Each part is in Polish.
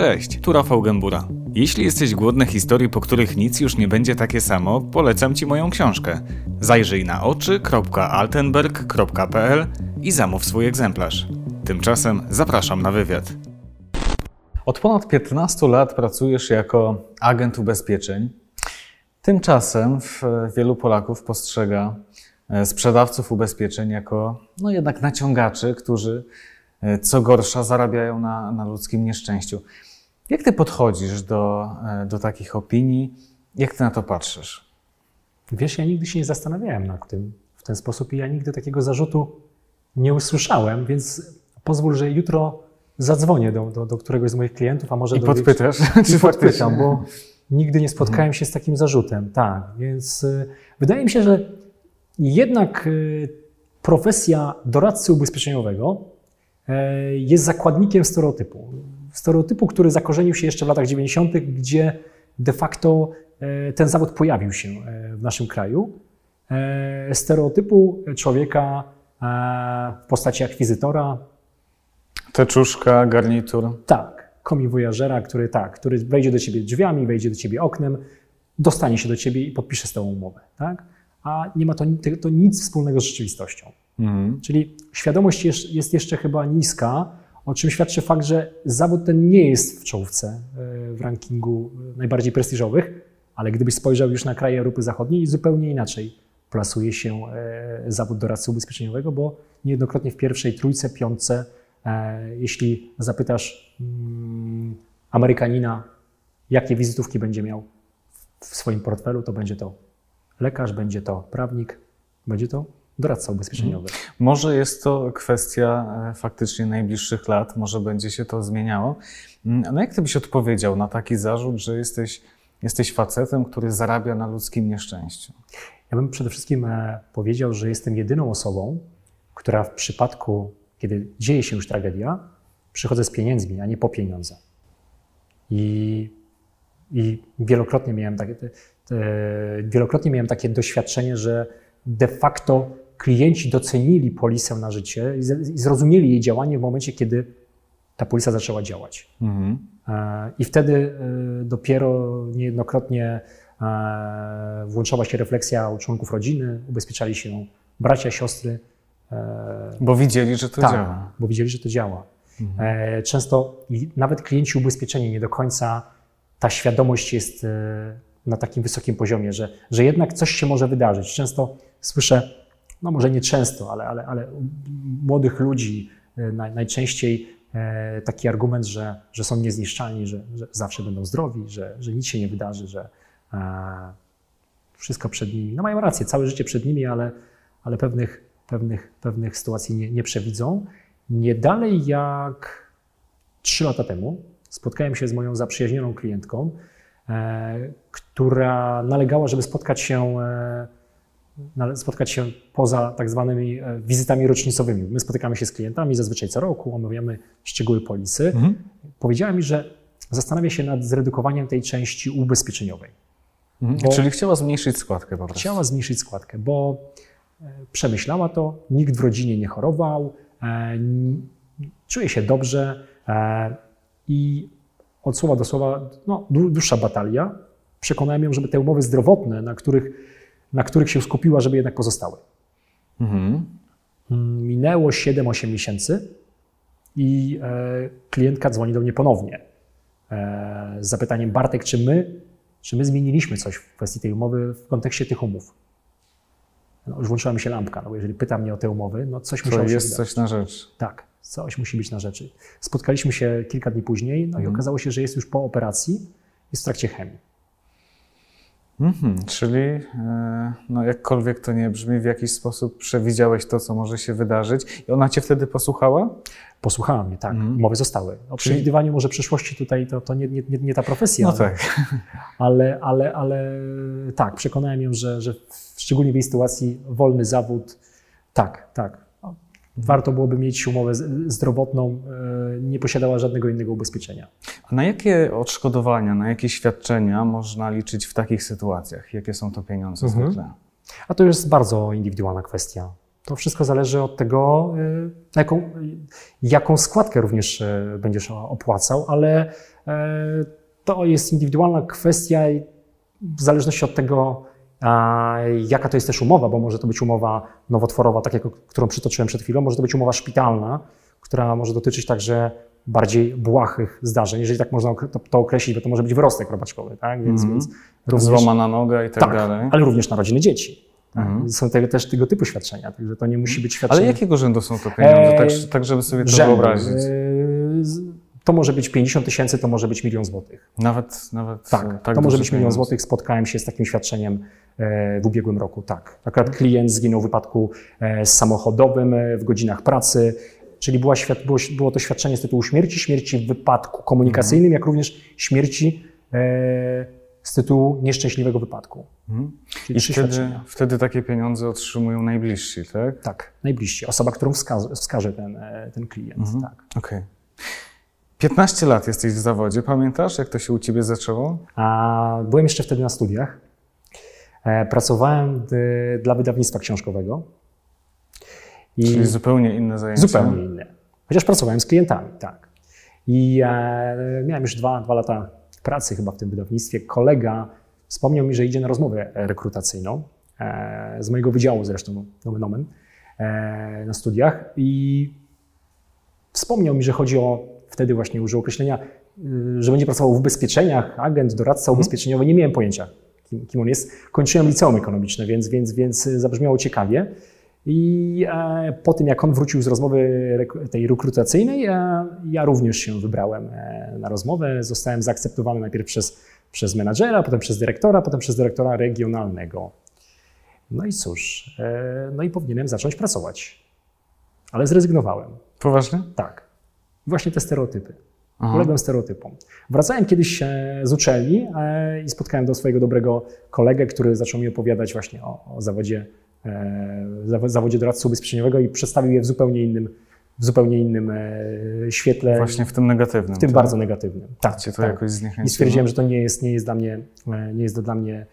Cześć, tu Rafał Gębura. Jeśli jesteś głodny historii, po których nic już nie będzie takie samo, polecam Ci moją książkę. Zajrzyj na oczy.altenberg.pl i zamów swój egzemplarz. Tymczasem zapraszam na wywiad. Od ponad 15 lat pracujesz jako agent ubezpieczeń. Tymczasem wielu Polaków postrzega e, sprzedawców ubezpieczeń jako no jednak naciągaczy, którzy e, co gorsza zarabiają na, na ludzkim nieszczęściu. Jak ty podchodzisz do, e, do takich opinii? Jak ty na to patrzysz? Wiesz, ja nigdy się nie zastanawiałem nad tym w ten sposób i ja nigdy takiego zarzutu nie usłyszałem, więc pozwól, że jutro zadzwonię do, do, do któregoś z moich klientów, a może I do podpytasz, czy podpytam, bo nigdy nie spotkałem się z takim zarzutem. Tak, więc y, wydaje mi się, że jednak y, profesja doradcy ubezpieczeniowego jest zakładnikiem stereotypu. Stereotypu, który zakorzenił się jeszcze w latach 90., gdzie de facto ten zawód pojawił się w naszym kraju. Stereotypu człowieka w postaci akwizytora, Teczuszka, garnitur. Tak, komiwojażera, który tak, który wejdzie do ciebie drzwiami, wejdzie do ciebie oknem, dostanie się do ciebie i podpisze z tobą umowę, tak? A nie ma to, to nic wspólnego z rzeczywistością. Mhm. Czyli świadomość jest, jest jeszcze chyba niska, o czym świadczy fakt, że zawód ten nie jest w czołówce e, w rankingu najbardziej prestiżowych, ale gdybyś spojrzał już na kraje Europy Zachodniej, zupełnie inaczej plasuje się e, zawód doradcy ubezpieczeniowego, bo niejednokrotnie w pierwszej trójce, piątce E, jeśli zapytasz mm, Amerykanina, jakie wizytówki będzie miał w swoim portfelu, to będzie to lekarz, będzie to prawnik, będzie to doradca ubezpieczeniowy. Mhm. Może jest to kwestia e, faktycznie najbliższych lat, może będzie się to zmieniało. Mm, no jak ty byś odpowiedział na taki zarzut, że jesteś, jesteś facetem, który zarabia na ludzkim nieszczęściu? Ja bym przede wszystkim e, powiedział, że jestem jedyną osobą, która w przypadku kiedy dzieje się już tragedia, przychodzę z pieniędzmi, a nie po pieniądze. I, i wielokrotnie, miałem takie, te, wielokrotnie miałem takie doświadczenie, że de facto klienci docenili polisę na życie i zrozumieli jej działanie w momencie, kiedy ta polisa zaczęła działać. Mhm. E, I wtedy e, dopiero niejednokrotnie e, włączała się refleksja u członków rodziny, ubezpieczali się bracia, siostry, bo widzieli, że to tak, działa. bo widzieli, że to działa. Mhm. Często nawet klienci ubezpieczeni nie do końca ta świadomość jest na takim wysokim poziomie, że, że jednak coś się może wydarzyć. Często słyszę, no może nie często, ale, ale, ale młodych ludzi najczęściej taki argument, że, że są niezniszczalni, że, że zawsze będą zdrowi, że, że nic się nie wydarzy, że wszystko przed nimi. No mają rację, całe życie przed nimi, ale, ale pewnych pewnych, pewnych sytuacji nie, nie przewidzą. Nie dalej jak trzy lata temu spotkałem się z moją zaprzyjaźnioną klientką, e, która nalegała, żeby spotkać się, e, spotkać się poza tak zwanymi e, wizytami rocznicowymi. My spotykamy się z klientami zazwyczaj co roku, omawiamy szczegóły polisy. Mhm. Powiedziała mi, że zastanawia się nad zredukowaniem tej części ubezpieczeniowej. Mhm. Czyli chciała zmniejszyć składkę po prostu. Chciała zmniejszyć składkę, bo przemyślała to, nikt w rodzinie nie chorował, e, czuje się dobrze e, i od słowa do słowa no, dłuższa batalia. Przekonałem ją, żeby te umowy zdrowotne, na których, na których się skupiła, żeby jednak pozostały. Mhm. Minęło 7-8 miesięcy i e, klientka dzwoni do mnie ponownie z zapytaniem: Bartek, czy my, czy my zmieniliśmy coś w kwestii tej umowy w kontekście tych umów? no już włączyła mi się lampka, no bo jeżeli pyta mnie o te umowy, no coś musiało się jest coś na rzecz. Tak, coś musi być na rzeczy. Spotkaliśmy się kilka dni później, no i mhm. okazało się, że jest już po operacji, jest w trakcie chemii. Mhm, czyli e, no jakkolwiek to nie brzmi, w jakiś sposób przewidziałeś to, co może się wydarzyć i ona cię wtedy posłuchała? Posłuchała mnie, tak. Mhm. Umowy zostały. O przewidywaniu może przyszłości tutaj to, to nie, nie, nie, nie ta profesja. No tak. Ale, ale, ale tak, przekonałem ją, że, że szczególnie w jej sytuacji wolny zawód, tak, tak. Warto byłoby mieć umowę zdrowotną, e, nie posiadała żadnego innego ubezpieczenia. A na jakie odszkodowania, na jakie świadczenia można liczyć w takich sytuacjach? Jakie są to pieniądze mhm. zwykle? A to jest bardzo indywidualna kwestia. To wszystko zależy od tego, e, jaką, jaką składkę również e, będziesz opłacał, ale to jest indywidualna kwestia w zależności od tego, jaka to jest też umowa, bo może to być umowa nowotworowa, tak jak którą przytoczyłem przed chwilą, może to być umowa szpitalna, która może dotyczyć także bardziej błahych zdarzeń, jeżeli tak można to, określić, bo to może być wyrostek robaczkowy, tak? Więc, mm -hmm. więc również, Złamana noga i tak, tak, dalej. ale również narodziny dzieci. Tak? -hmm. Są te, też tego typu świadczenia, także to nie musi być świadczenie. Ale jakiego rzędu są to pieniądze, tak, tak żeby sobie to rzędu, wyobrazić? E, to może być 50 tysięcy, to może być milion złotych. Nawet, nawet tak, tak to może być milion złotych. Spotkałem się z takim świadczeniem e, w ubiegłym roku, tak. Akurat klient zginął w wypadku e, samochodowym w godzinach pracy, czyli była, było, było to świadczenie z tytułu śmierci, śmierci w wypadku komunikacyjnym, mhm. jak również śmierci z tytułu nieszczęśliwego wypadku. Mhm. I wtedy, wtedy, takie pieniądze otrzymują najbliżsi, tak? Tak, najbliżsi. Osoba, którą wskaże, wskaże ten, ten klient. Mhm. Tak. Okej. Okay. 15 lat jesteś w zawodzie. Pamiętasz, jak to się u ciebie zaczęło? A, byłem jeszcze wtedy na studiach. E, pracowałem dla wydawnictwa książkowego. I Czyli zupełnie inne zajęcia? Zupełnie inne. Chociaż pracowałem z klientami, tak. I e, miałem już dwa, dwa lata pracy chyba w tym wydawnictwie. Kolega wspomniał mi, że idzie na rozmowę rekrutacyjną, e, z mojego wydziału zresztą, nomen omen, e, na studiach. I wspomniał mi, że chodzi o wtedy właśnie użył określenia, y, że będzie pracował w ubezpieczeniach, agent, doradca mhm. ubezpieczeniowy. Nie miałem pojęcia, kim, kim on jest. Kończyłem liceum ekonomiczne, więc, więc, więc zabrzmiało ciekawie. I e, po tym, jak on wrócił z rozmowy tej rekrutacyjnej, e, ja również się wybrałem e, na rozmowę. Zostałem zaakceptowany najpierw przez, przez menadżera, potem przez dyrektora, potem przez dyrektora regionalnego. No i cóż, no i powinienem zacząć pracować. Ale zrezygnowałem. Poważnie? Tak właśnie te stereotypy. Aha. Uległem stereotypom. Wracałem kiedyś z uczelni e, i spotkałem do swojego dobrego kolegę, który zaczął mi opowiadać właśnie o, o zawodzie, e, zawodzie doradcy ubezpieczeniowego i przedstawił je w zupełnie innym, w zupełnie innym e, świetle. Właśnie w tym negatywnym. W tym tak? bardzo negatywnym. Tak, Cię to tak. jakoś zniechęciło? I stwierdziłem, że to nie jest, nie jest, dla, mnie, nie jest dla mnie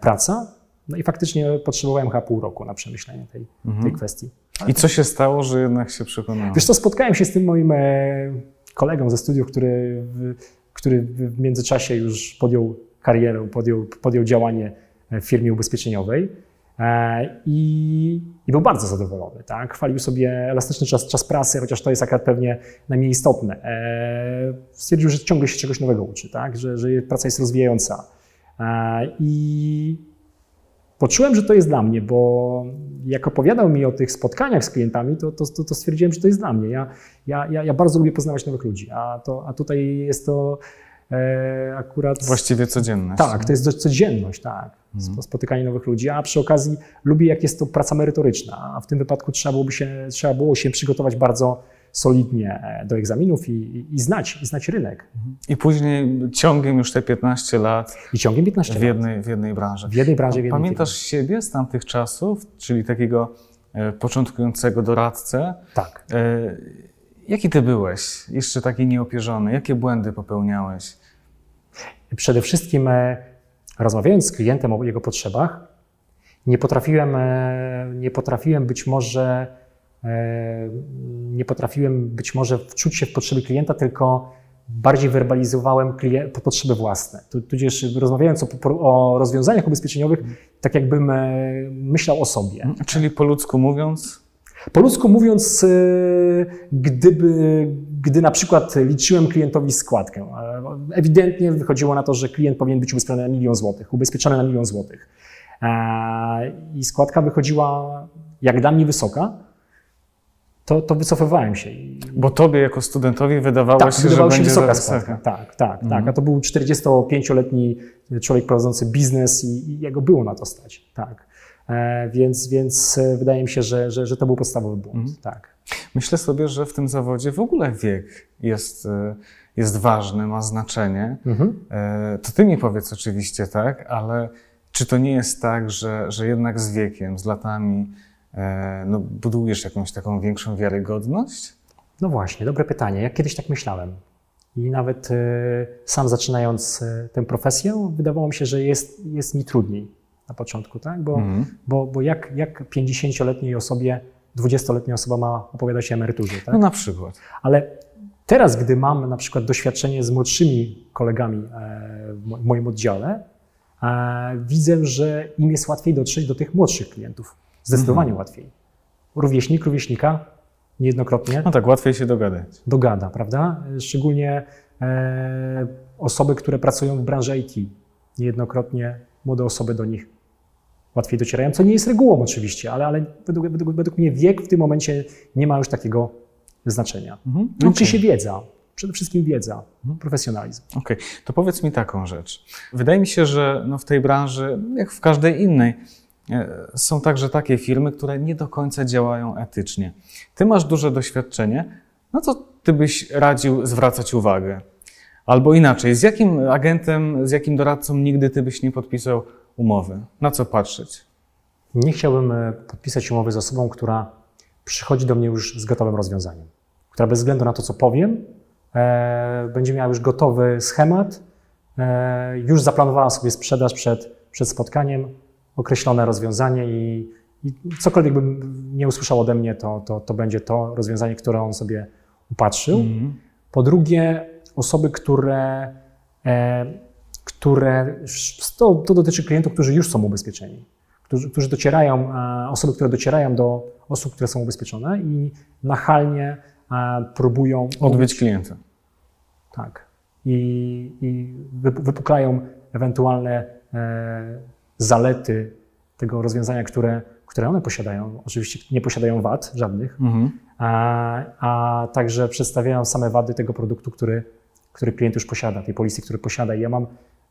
praca. No i faktycznie potrzebowałem chyba pół roku na przemyślenie tej, mhm. tej kwestii. I co się stało, że jednak się przekonałem? Wiesz co, spotkałem się z tym moim e, kolegą ze studiów, który, który w międzyczasie już podjął karierę, podjął, podjął działanie w firmie ubezpieczeniowej e, i, i był bardzo zadowolony. Tak? Chwalił sobie elastyczny czas, czas pracy, chociaż to jest akurat pewnie najmniej istotne. E, stwierdził, że ciągle się czegoś nowego uczy, tak? że, że praca jest rozwijająca. I poczułem, że to jest dla mnie, bo jak opowiadał mi o tych spotkaniach z klientami, to, to, to, to stwierdziłem, że to jest dla mnie. Ja, ja, ja, ja bardzo lubię poznawać nowych ludzi, a, to, a tutaj jest to e, akurat... Właściwie codzienność. Tak, to jest codzienność, tak. Mhm. Spotykanie nowych ludzi, a przy okazji lubię, jak jest to praca merytoryczna, a w tym wypadku trzeba, byłoby się, trzeba było się przygotować bardzo solidnie e, do egzaminów i, i, znać, i znać rynek. I później ciągiem już te 15 lat. I ciągiem 15 w jednej, lat. W jednej branży. W jednej branży. W jednej Pamiętasz siebie z tamtych czasów, czyli takiego e, początkującego doradcę? Tak. E, jaki ty byłeś? Jeszcze taki nieopierzony. Jakie błędy popełniałeś? Przede wszystkim rozmawiając z klientem o jego potrzebach, nie potrafiłem, nie potrafiłem być może nie potrafiłem być może wczuć się w potrzeby klienta, tylko bardziej werbalizowałem klient, potrzeby własne. Tudzież rozmawiając o, o, rozwiązaniach ubezpieczeniowych, tak jakbym e, myślał o sobie. Mhm. Czyli po ludzku mówiąc? Po ludzku mówiąc, e, gdyby, gdy na przykład liczyłem klientowi składkę, ewidentnie wychodziło na to, że klient powinien być ubezpieczony na milion złotych, ubezpieczony na milion złotych. I składka wychodziła jak dla mnie wysoka, to, to wycofywałem się. Bo tobie jako studentowi wydawało tak, się, wydawało że się wysoka składka. Tak, tak, mhm. tak. A to był 45-letni człowiek prowadzący biznes i, i jego było na to stać. Tak. E, więc, więc e, wydaje mi się, że, że, że to był podstawowy błąd. Mhm. Tak. Myślę sobie, że w tym zawodzie w ogóle wiek jest, e, jest ważny, ma znaczenie. Mhm. E, to ty mi powiedz oczywiście, tak, ale czy to nie jest tak, że, że jednak z wiekiem, z latami no, budujesz jakąś taką większą wiarygodność? No właśnie, dobre pytanie. Ja kiedyś tak myślałem. I nawet e, sam zaczynając e, tę profesję, wydawało mi się, że jest, jest mi trudniej na początku, tak? Bo, mm. bo, bo jak, jak 50-letniej osobie, 20-letnia osoba ma opowiadać o emeryturze, tak? No na przykład. Ale Teraz, gdy mam na przykład doświadczenie z młodszymi kolegami w moim oddziale, widzę, że im jest łatwiej dotrzeć do tych młodszych klientów. Zdecydowanie mhm. łatwiej. Rówieśnik, rówieśnika niejednokrotnie. No tak, łatwiej się dogadać. Dogada, prawda? Szczególnie e, osoby, które pracują w branży IT. Niejednokrotnie młode osoby do nich łatwiej docierają, co nie jest regułą oczywiście, ale, ale według, według, według mnie wiek w tym momencie nie ma już takiego znaczenia. Mhm. Liczy okay. się wiedza, przede wszystkim wiedza, mhm. profesjonalizm. Okej, okay. to powiedz mi taką rzecz. Wydaje mi się, że no w tej branży, jak w każdej innej, są także takie firmy, które nie do końca działają etycznie. Ty masz duże doświadczenie, no co ty byś radził zwracać uwagę? Albo inaczej, z jakim agentem, z jakim doradcą nigdy ty byś nie podpisał umowy? Na co patrzeć? Nie chciałbym e, podpisać umowy z osobą, która przychodzi do mnie już z gotowym rozwiązaniem, która bez względu na to, co powiem, e, będzie miała już gotowy schemat, e, już zaplanowała sobie sprzedaż przed, przed spotkaniem, określone rozwiązanie i, i cokolwiek bym nie usłyszał ode mnie, to, to, to będzie to rozwiązanie, które on sobie upatrzył. Mm. Po drugie, osoby, które, e, które to, to dotyczy klientów, którzy już są ubezpieczeni, którzy, którzy docierają, e, osoby, które docierają do osób, które są ubezpieczone i nachalnie e, próbują odbyć klienta. Tak. I, i wypuklają ewentualne zalety tego rozwiązania, które, które one posiadają. Oczywiście nie posiadają wad żadnych, mhm. a, a także przedstawiają same wady tego produktu, który, który klient już posiada, tej polisy, który posiada. I ja mam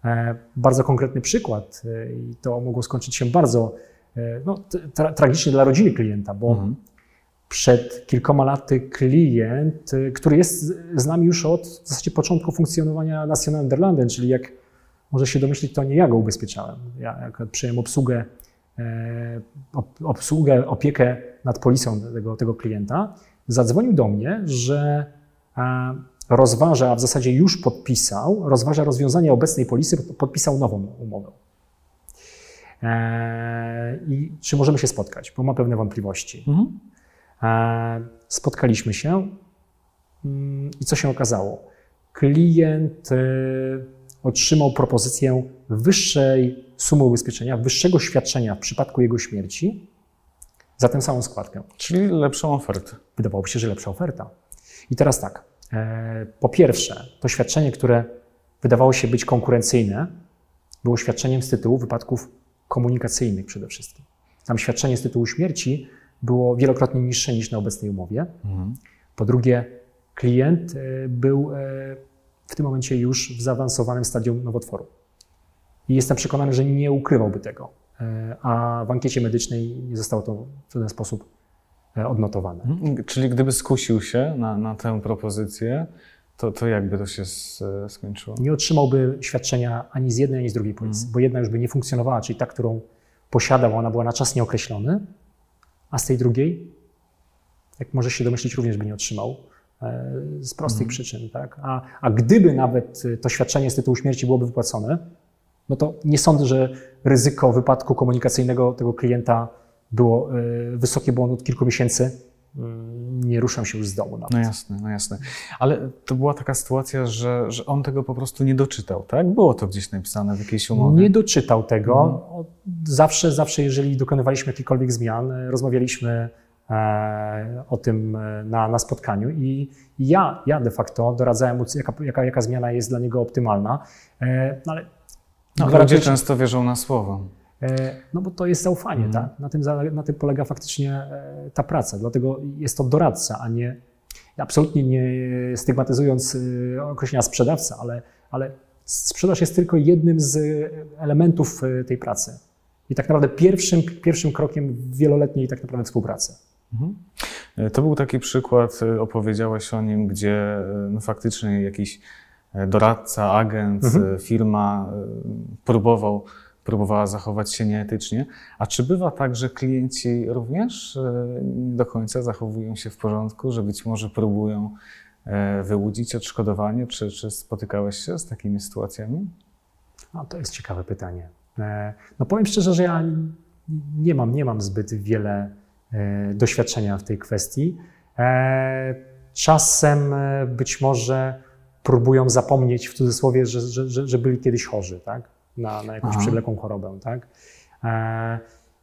e, bardzo konkretny przykład e, i to mogło skończyć się bardzo e, no, tra tragicznie dla rodziny klienta, bo mhm. przed kilkoma laty klient, który jest z nami już od w zasadzie początku funkcjonowania National Nederlanden, czyli jak może się domyślić, to nie ja go ubezpieczałem. Ja przyjąłem obsługę, obsługę, opiekę nad polisą tego, tego klienta, zadzwonił do mnie, że rozważa, a w zasadzie już podpisał, rozważa rozwiązanie obecnej polisy, podpisał nową umowę. E, I czy możemy się spotkać? Bo ma pewne wątpliwości. Mhm. E, spotkaliśmy się mm, i co się okazało? Klient e, otrzymał propozycję wyższej sumy ubezpieczenia, wyższego świadczenia w przypadku jego śmierci za tę samą składkę. Czyli lepszą ofertę. Wydawałoby się, że lepsza oferta. I teraz tak, E, po pierwsze, to świadczenie, które wydawało się być konkurencyjne, było świadczeniem z tytułu wypadków komunikacyjnych przede wszystkim. Tam świadczenie z tytułu śmierci było wielokrotnie niższe niż na obecnej umowie. Mhm. Po drugie, klient e, był e, w tym momencie już w zaawansowanym stadium nowotworu. I jestem przekonany, że nie ukrywałby tego. A w ankiecie medycznej nie zostało to w ten sposób E, odnotowane. Mhm. Czyli gdyby skusił się na, na tę propozycję, to, to jakby to się skończyło? Nie otrzymałby świadczenia ani z jednej, ani z drugiej polisy, hmm. bo jedna już by nie funkcjonowała, czyli ta, którą posiadał, ona była na czas nieokreślony, a z tej drugiej, jak może się domyślić, również by nie otrzymał e, z prostych hmm. przyczyn. Tak? A, a gdyby nawet to świadczenie z tytułu śmierci byłoby wypłacone, no to nie sądzę, że ryzyko wypadku komunikacyjnego tego klienta było e, wysokie, bo on od kilku miesięcy mm, nie ruszam się już z domu. Nawet. No jasne, no jasne. Ale to była taka sytuacja, że, że on tego po prostu nie doczytał, tak? Było to gdzieś napisane w jakiejś umowie? Nie doczytał tego. Mhm. Zawsze, zawsze, jeżeli dokonywaliśmy jakichkolwiek zmian, e, rozmawialiśmy e, o tym na, na spotkaniu i ja, ja de facto doradzałem mu, jaka, jaka, jaka zmiana jest dla niego optymalna. No ale no, ludzie często wierzą na słowo. E, no bo to jest zaufanie, mm. tak? Na tym, na tym polega faktycznie e, ta praca. Dlatego jest to doradca, a nie, absolutnie nie stygmatyzując e, określenia sprzedawca, ale, ale sprzedaż jest tylko jednym z elementów tej pracy. I tak naprawdę pierwszym, pierwszym krokiem wieloletniej tak naprawdę współpracy. Mhm. To był taki przykład, opowiedziałeś o nim, gdzie no, faktycznie jakiś doradca, agent, mhm. firma próbował próbowała zachować się nieetycznie. A czy bywa tak, że klienci również e, do końca zachowują się w porządku, że być może próbują e, wyłudzić odszkodowanie? Czy, czy spotykałeś się z takimi sytuacjami? No, to jest ciekawe pytanie. E, no powiem szczerze, że ja nie mam, nie mam zbyt wiele doświadczenia w tej kwestii. czasem być może próbują zapomnieć w cudzysłowie, że, że, że, byli kiedyś chorzy, tak? Na, na jakąś Aha. przewlekłą chorobę, tak?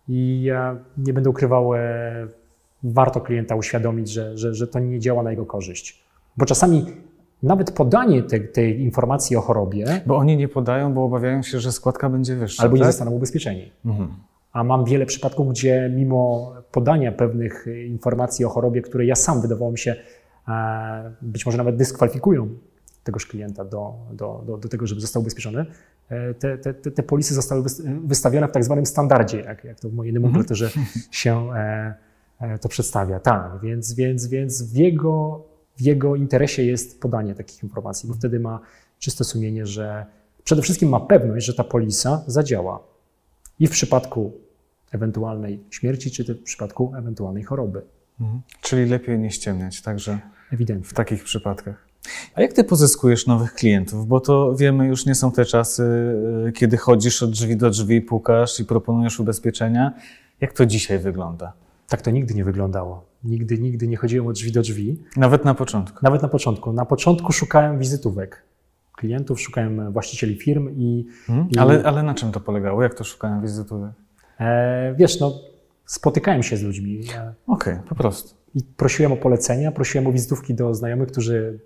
I ja nie będę ukrywał, warto klienta uświadomić, że, że, że to nie działa na jego korzyść. Bo czasami nawet podanie tej, tej informacji o chorobie. Bo oni nie podają, bo obawiają się, że składka będzie wyższa. Albo tak? nie zostaną ubezpieczeni. Mhm. A mam wiele przypadków, gdzie mimo podania pewnych informacji o chorobie, które ja sam wydawało mi się, e, być może nawet dyskwalifikują tegoż klienta do, do, do, do tego, żeby został ubezpieczony, e, te, te, te, polisy zostały wystawione w tak zwanym standardzie, jak, jak to w mojej nomenklaturze mhm. się e, to przedstawia. Tak, więc, więc, więc w jego w jego interesie jest podanie takich informacji, bo wtedy ma czyste sumienie, że przede wszystkim ma pewność, że ta polisa zadziała i w przypadku ewentualnej śmierci, czy w przypadku ewentualnej choroby. Mhm. Czyli lepiej nie ściemniać, także Ewidentnie. w takich przypadkach. A jak ty pozyskujesz nowych klientów? Bo to wiemy, już nie są te czasy, y, kiedy chodzisz od drzwi do drzwi, pukasz i proponujesz ubezpieczenia. Jak to dzisiaj wygląda? Tak to nigdy nie wyglądało. Nigdy, nigdy nie chodziłem od drzwi do drzwi. Nawet na początku? Nawet na początku. Na początku szukałem wizytówek klientów, szukałem właścicieli firm i... Hmm, i... Ale, ale na czym to polegało? Jak to szukałem wizytówek? E, wiesz, no spotykałem się z ludźmi. Okej, okay, po prostu. I prosiłem o polecenia, prosiłem o wizytówki do znajomych, którzy...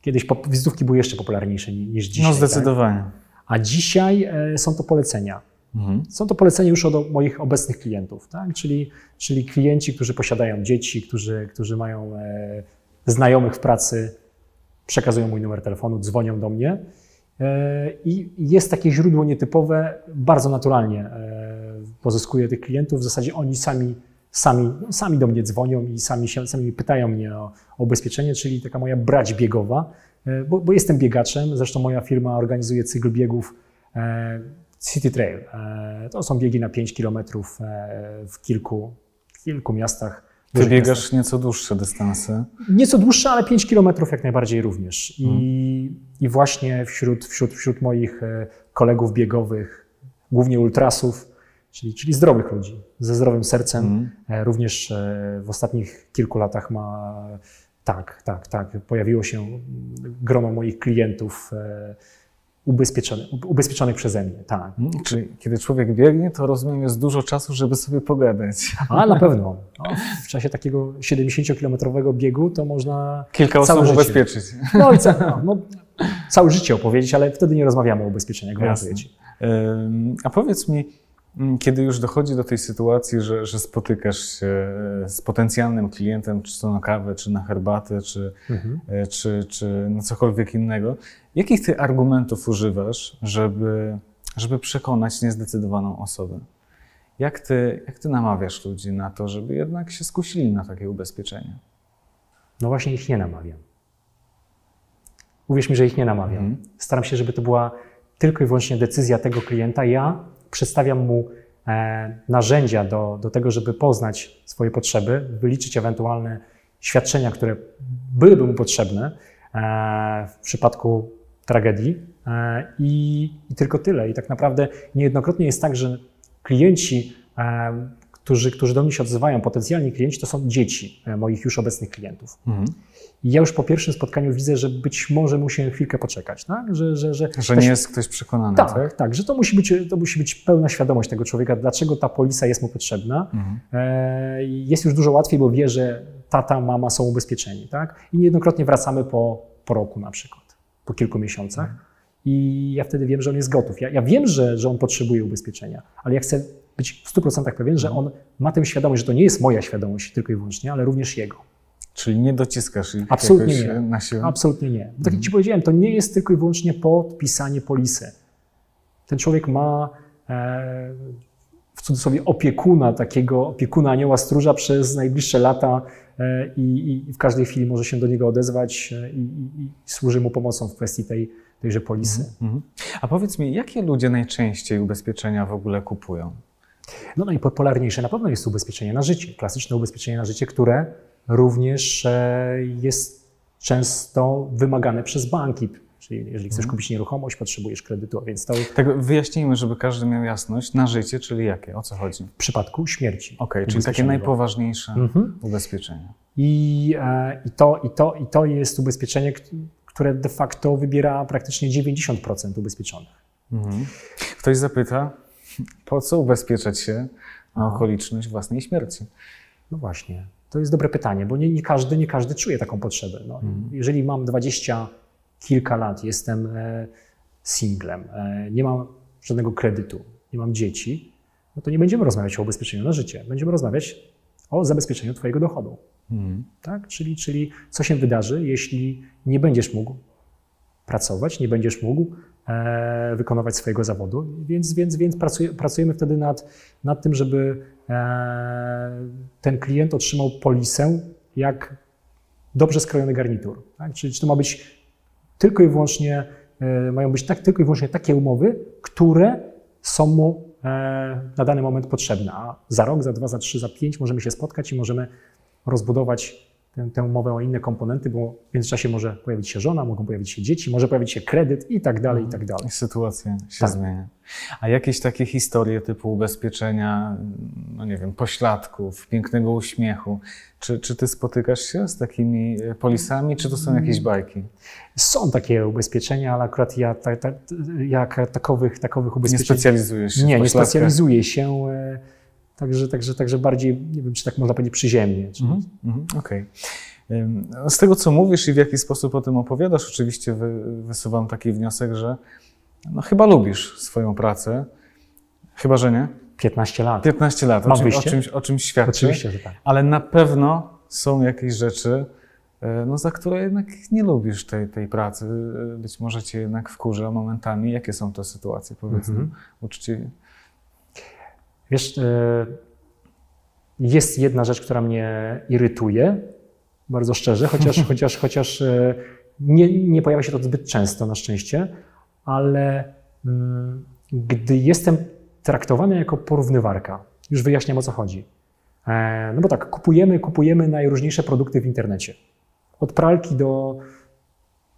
Kiedyś wizytówki były jeszcze popularniejsze niż dzisiaj. No zdecydowanie. Tak? A dzisiaj e, są to polecenia. Mhm. Są to polecenia już od moich obecnych klientów, tak? czyli, czyli klienci, którzy posiadają dzieci, którzy, którzy mają e, znajomych w pracy, przekazują mój numer telefonu, dzwonią do mnie. E, I jest takie źródło nietypowe, bardzo naturalnie e, pozyskuję tych klientów. W zasadzie oni sami, sami, sami do mnie dzwonią i sami, się, sami pytają mnie o, o ubezpieczenie, czyli taka moja brać biegowa, e, bo, bo jestem biegaczem. Zresztą moja firma organizuje cykl biegów e, City Trail. E, to są biegi na 5 km w kilku, kilku miastach. Ty biegasz miastach. nieco dłuższe dystanse. Nieco dłuższe, ale 5 km jak najbardziej również. I, hmm. i właśnie wśród, wśród, wśród moich kolegów biegowych, głównie ultrasów, czyli, czyli zdrowych ludzi, ze zdrowym sercem, hmm. również w ostatnich kilku latach ma tak, tak, tak, pojawiło się grono moich klientów ubezpieczony, ubezpieczonych przeze mnie, tak. Hmm, czyli kiedy człowiek biegnie, to rozumiem, jest dużo czasu, żeby sobie pogadać. A na pewno. No, w czasie takiego 70-kilometrowego biegu to można. Kilka osób życie. ubezpieczyć. No i co, no, no, całe życie opowiedzieć, ale wtedy nie rozmawiamy o ubezpieczeniach, gwarantuję Ci. A powiedz mi, Mm, kiedy już dochodzi do tej sytuacji, że, że spotykasz się e, z potencjalnym klientem, czy to na kawę, czy na herbatę, czy, mhm. E, czy, czy na cokolwiek innego, jakich ty argumentów używasz, żeby, żeby przekonać niezdecydowaną osobę? Jak ty, jak ty namawiasz ludzi na to, żeby jednak się skusili na takie ubezpieczenie? No właśnie ich nie namawiam. Uwierz mi, że ich nie namawiam. Mhm. Staram się, żeby to była tylko i wyłącznie decyzja tego klienta. Ja przedstawiam mu e, narzędzia do, do tego, żeby poznać swoje potrzeby, wyliczyć ewentualne świadczenia, które byłyby mu potrzebne e, w przypadku tragedii e, i, i tylko tyle. I tak naprawdę niejednokrotnie jest tak, że klienci, którzy, którzy do mnie się odzywają, potencjalni klienci, to są dzieci moich już obecnych klientów. Mhm. I ja już po pierwszym spotkaniu widzę, że być może musi chwilkę poczekać, tak? Że, że, że, że nie jest ktoś przekonany. Tak, tak, tak, że to musi, być, to musi być pełna świadomość tego człowieka, dlaczego ta polisa jest mu potrzebna. Mhm. E, jest już dużo łatwiej, bo wie, że tata, mama są ubezpieczeni, tak? I niejednokrotnie wracamy po, po roku na przykład, po kilku miesiącach. Mhm. I ja wtedy wiem, że on jest gotów. Ja, ja wiem, że, że on potrzebuje ubezpieczenia, ale ja chcę być w 100% pewien, że mhm. on ma tę świadomość, że to nie jest moja świadomość tylko i wyłącznie, ale również jego. Czyli nie dociskasz ich Absolutnie nie. na siłę? Absolutnie nie. Tak jak mhm. Ci powiedziałem, to nie jest tylko i wyłącznie podpisanie polisy. Ten człowiek ma e, w cudzysłowie opiekuna, takiego opiekuna anioła stróża przez najbliższe lata e, i, i, w każdej chwili może się do niego odezwać e, i, i, służy mu pomocą w kwestii tej, tejże polisy. Mm -hmm. A powiedz mi, jakie ludzie najczęściej ubezpieczenia w ogóle kupują? No najpopularniejsze na pewno jest ubezpieczenie na życie, klasyczne ubezpieczenie na życie, które również e, jest często wymagane przez banki. Czyli jeżeli chcesz mhm. kupić nieruchomość, potrzebujesz kredytu, więc to... Tak wyjaśnijmy, żeby każdy miał jasność. Na życie, czyli jakie? O co chodzi? W przypadku śmierci. Okej, okay, czyli takie najpoważniejsze mhm. ubezpieczenia. I, e, i, to, i, to, I to jest ubezpieczenie, które de facto wybiera praktycznie 90% ubezpieczonych. Mhm. Ktoś zapyta, po co ubezpieczać się na okoliczność własnej śmierci? No właśnie, to jest dobre pytanie, bo nie, nie każdy, nie każdy czuje taką potrzebę. No, mhm. Jeżeli mam 20 kilka lat, jestem e, singlem, e, nie mam żadnego kredytu, nie mam dzieci, no to nie będziemy rozmawiać o ubezpieczeniu na życie. Będziemy rozmawiać o zabezpieczeniu Twojego dochodu. Mhm. Tak? Czyli, czyli co się wydarzy, jeśli nie będziesz mógł pracować, nie będziesz mógł wykonywać swojego zawodu. Więc, więc, więc pracujemy wtedy nad, nad tym, żeby e, ten klient otrzymał polisę jak dobrze skrojony garnitur. Tak? Czyli czy to ma być tylko i wyłącznie, e, mają być tak, tylko i wyłącznie takie umowy, które są mu e, na dany moment potrzebne. A za rok, za dwa, za trzy, za pięć możemy się spotkać i możemy rozbudować tę, tę umowę o inne komponenty, bo w międzyczasie może pojawić się żona, mogą pojawić się dzieci, może pojawić się kredyt i tak dalej, i tak dalej. Sytuacja się tak. zmienia. A jakieś takie historie typu ubezpieczenia, no nie wiem, pośladków, pięknego uśmiechu, czy, czy ty spotykasz się z takimi polisami, czy to są jakieś bajki? Są takie ubezpieczenia, ale akurat ja, ta, ta, ja takowych, takowych ubezpieczeń... Nie specjalizujesz się Nie, nie specjalizuję się. Także, także, także bardziej, nie wiem, czy tak można powiedzieć, przyziemnie. Mm -hmm, Okej. Okay. Z tego, co mówisz i w jaki sposób o tym opowiadasz, oczywiście wy, wysuwam taki wniosek, że no, chyba lubisz swoją pracę. Chyba, że nie? 15 lat. 15 lat. Mam o, czym, o, czymś, o czymś świadczy. Oczywiście, że tak. Ale na pewno są jakieś rzeczy, e, no, za które jednak nie lubisz tej, tej pracy. E, być może cię jednak wkurza momentami. Jakie są te sytuacje, powiedzmy, mm -hmm. uczciwie? Wiesz, e, jest jedna rzecz, która mnie irytuje, bardzo szczerze, chociaż, chociaż, chociaż e, nie, nie pojawia się to zbyt często na szczęście, ale mm, gdy jestem traktowany jako porównywarka, już wyjaśniam o co chodzi. E, no bo tak, kupujemy, kupujemy najróżniejsze produkty w internecie. Od pralki do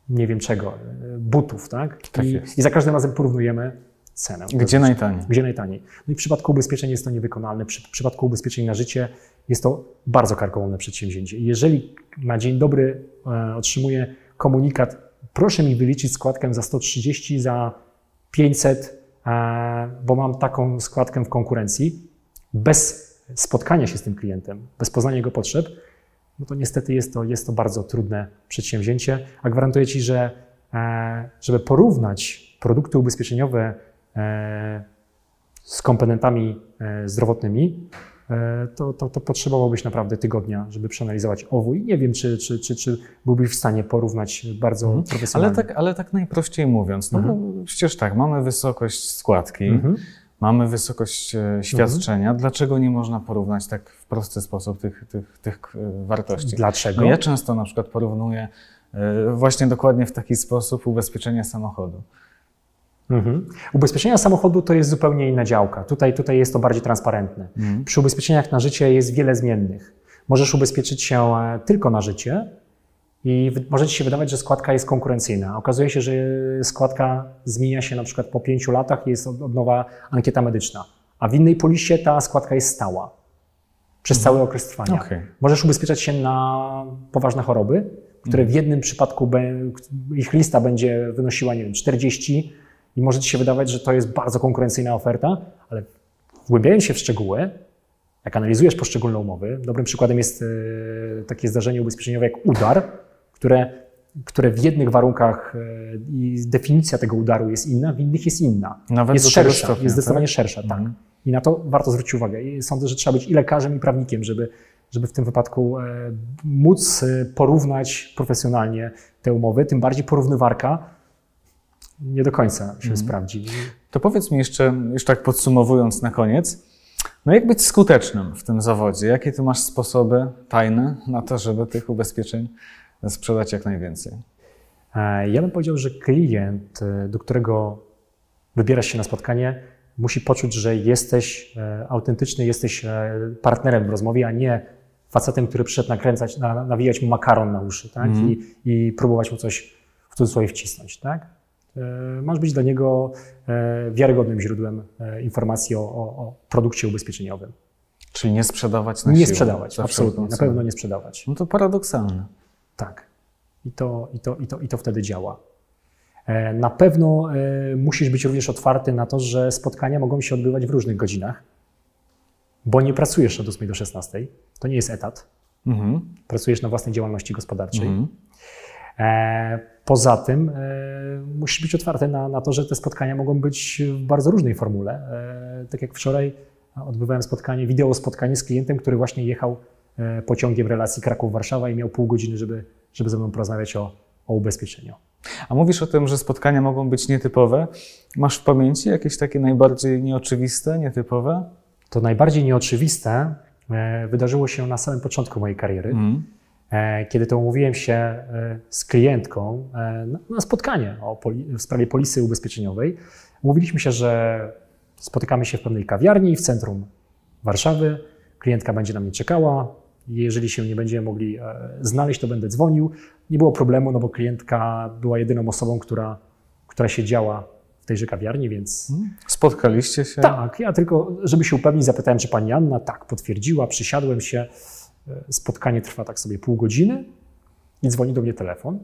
nie wiem czego, butów, tak? tak I, I, za każdym razem porównujemy cenę. Gdzie najtaniej? Gdzie najtaniej. No i w przypadku ubezpieczeń jest to niewykonalne. W przypadku ubezpieczeń na życie jest to bardzo karkołomne przedsięwzięcie. Jeżeli na dzień dobry e, otrzymuję komunikat, proszę mi wyliczyć składkę za 130, za 500, e, bo mam taką składkę w konkurencji, bez spotkania się z tym klientem, bez poznania jego potrzeb, no to niestety jest to, jest to bardzo trudne przedsięwzięcie, a gwarantuję Ci, że e, żeby porównać produkty ubezpieczeniowe z komponentami e, zdrowotnymi, e, to, to, to potrzebowałbyś naprawdę tygodnia, żeby przeanalizować owój. Nie wiem, czy, czy, czy, czy byłbyś w stanie porównać bardzo mhm. profesjonalnie. Ale tak, ale tak najprościej mówiąc, no mhm. bo przecież tak, mamy wysokość składki, mhm. mamy wysokość świadczenia. Mhm. Dlaczego nie można porównać tak w prosty sposób tych, tych, tych wartości? Dlaczego? No ja często na przykład porównuję właśnie dokładnie w taki sposób ubezpieczenia samochodu. Mhm. Ubezpieczenia samochodu to jest zupełnie inna działka. Tutaj, tutaj jest to bardziej transparentne. Mhm. Przy ubezpieczeniach na życie jest wiele zmiennych. Możesz ubezpieczyć się e, tylko na życie i może ci się wydawać, że składka jest konkurencyjna. Okazuje się, że składka zmienia się na przykład po pięciu latach i jest od nowa ankieta medyczna. A w innej polisie ta składka jest stała przez mhm. cały okres trwania. Okay. Możesz ubezpieczać się na poważne choroby, które w jednym przypadku ich lista będzie wynosiła, nie wiem, 40, i może Ci się wydawać, że to jest bardzo konkurencyjna oferta, ale wgłębiając się w szczegóły, jak analizujesz poszczególne umowy, dobrym przykładem jest e, takie zdarzenie ubezpieczeniowe jak udar, które, które w jednych warunkach e, i definicja tego udaru jest inna, w innych jest inna. Nawet jest szersza, stopnia, jest zdecydowanie tak? szersza, tak. Mhm. I na to warto zwrócić uwagę. I sądzę, że trzeba być i lekarzem, i prawnikiem, żeby, żeby w tym wypadku e, móc porównać profesjonalnie te umowy, tym bardziej porównywarka nie do końca się mhm. sprawdzi. To powiedz mi jeszcze, już tak podsumowując na koniec, no jak być skutecznym w tym zawodzie? Jakie ty masz sposoby tajne na to, żeby tych ubezpieczeń sprzedać jak najwięcej? E, ja bym powiedział, że klient, e, do którego wybierasz się na spotkanie, musi poczuć, że jesteś e, autentyczny, jesteś partnerem w rozmowie, a nie facetem, który przyszedł nakręcać, nawijać mu makaron na uszy tak? Mm. I, I próbować mu coś w cudzysłowie wcisnąć, tak? E, masz być dla niego e, wiarygodnym źródłem e, informacji o, o, o produkcie ubezpieczeniowym. Czyli nie sprzedawać na Nie siłę, sprzedawać, absolutnie, na pewno nie sprzedawać. No to paradoksalne. Tak. I to, i to, i to, i to wtedy działa. Na pewno musisz być również otwarty na to, że spotkania mogą się odbywać w różnych godzinach, bo nie pracujesz od 8 do 16. To nie jest etat. Mhm. Pracujesz na własnej działalności gospodarczej. Mhm. Poza tym e, musisz być otwarty na, na to, że te spotkania mogą być w bardzo różnej formule. E, Tak jak wczoraj odbywałem spotkanie, wideo spotkanie z klientem, który właśnie jechał e, pociągiem relacji Kraków-Warszawa i miał pół godziny, żeby, żeby ze mną porozmawiać o, o ubezpieczeniu. A mówisz o tym, że spotkania mogą być nietypowe. Masz w pamięci jakieś takie najbardziej nieoczywiste, nietypowe? To najbardziej nieoczywiste e, wydarzyło się na samym początku mojej kariery, Mhm. E, kiedy to umówiłem się e, z klientką e, na- spotkanie w sprawie polisy ubezpieczeniowej. Umówiliśmy się, że spotykamy się w pewnej kawiarni w centrum Warszawy. Klientka będzie na mnie czekała. Jeżeli się nie będziemy mogli znaleźć, to będę dzwonił. Nie było problemu, no bo klientka była jedyną osobą, która, która siedziała w tejże kawiarni, więc Spotkaliście się? tak, ja tylko, żeby się upewnić, zapytałem, czy pani Anna. Tak, potwierdziła, przysiadłem się. E, Spotkanie trwa tak sobie pół godziny i dzwoni do mnie telefon.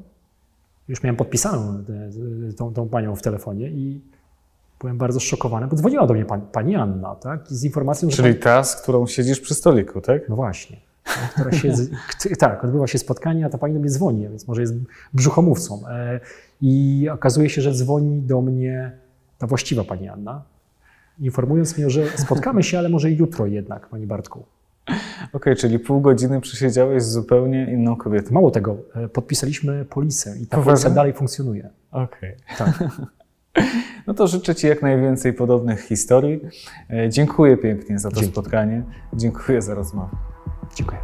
Już miałem podpisaną tę- tą, tą panią w telefonie i byłem bardzo szokowany, bo dzwoniła do mnie pani, pani Anna, tak? Z informacją, że. Czyli pani- ta, z którą siedzisz przy stoliku, tak? No właśnie. Która się, k- tak, odbywa się spotkanie, a ta pani do mnie dzwoni, więc może jest brzuchomówcą. E, I okazuje się, że dzwoni do mnie ta właściwa pani Anna, informując mnie, że spotkamy się, ale może jutro jednak, pani Bartku. Okej, czyli pół godziny przesiedziałeś z zupełnie inną kobietą. Mało tego, e, podpisaliśmy polisę i ta Poważnie? polisa dalej funkcjonuje. Okej. Tak. No to życzę Ci jak najwięcej podobnych historii. E, Dziękuję pięknie za to Dzięki. spotkanie. Dziękuję za rozmowę. Dziękuję.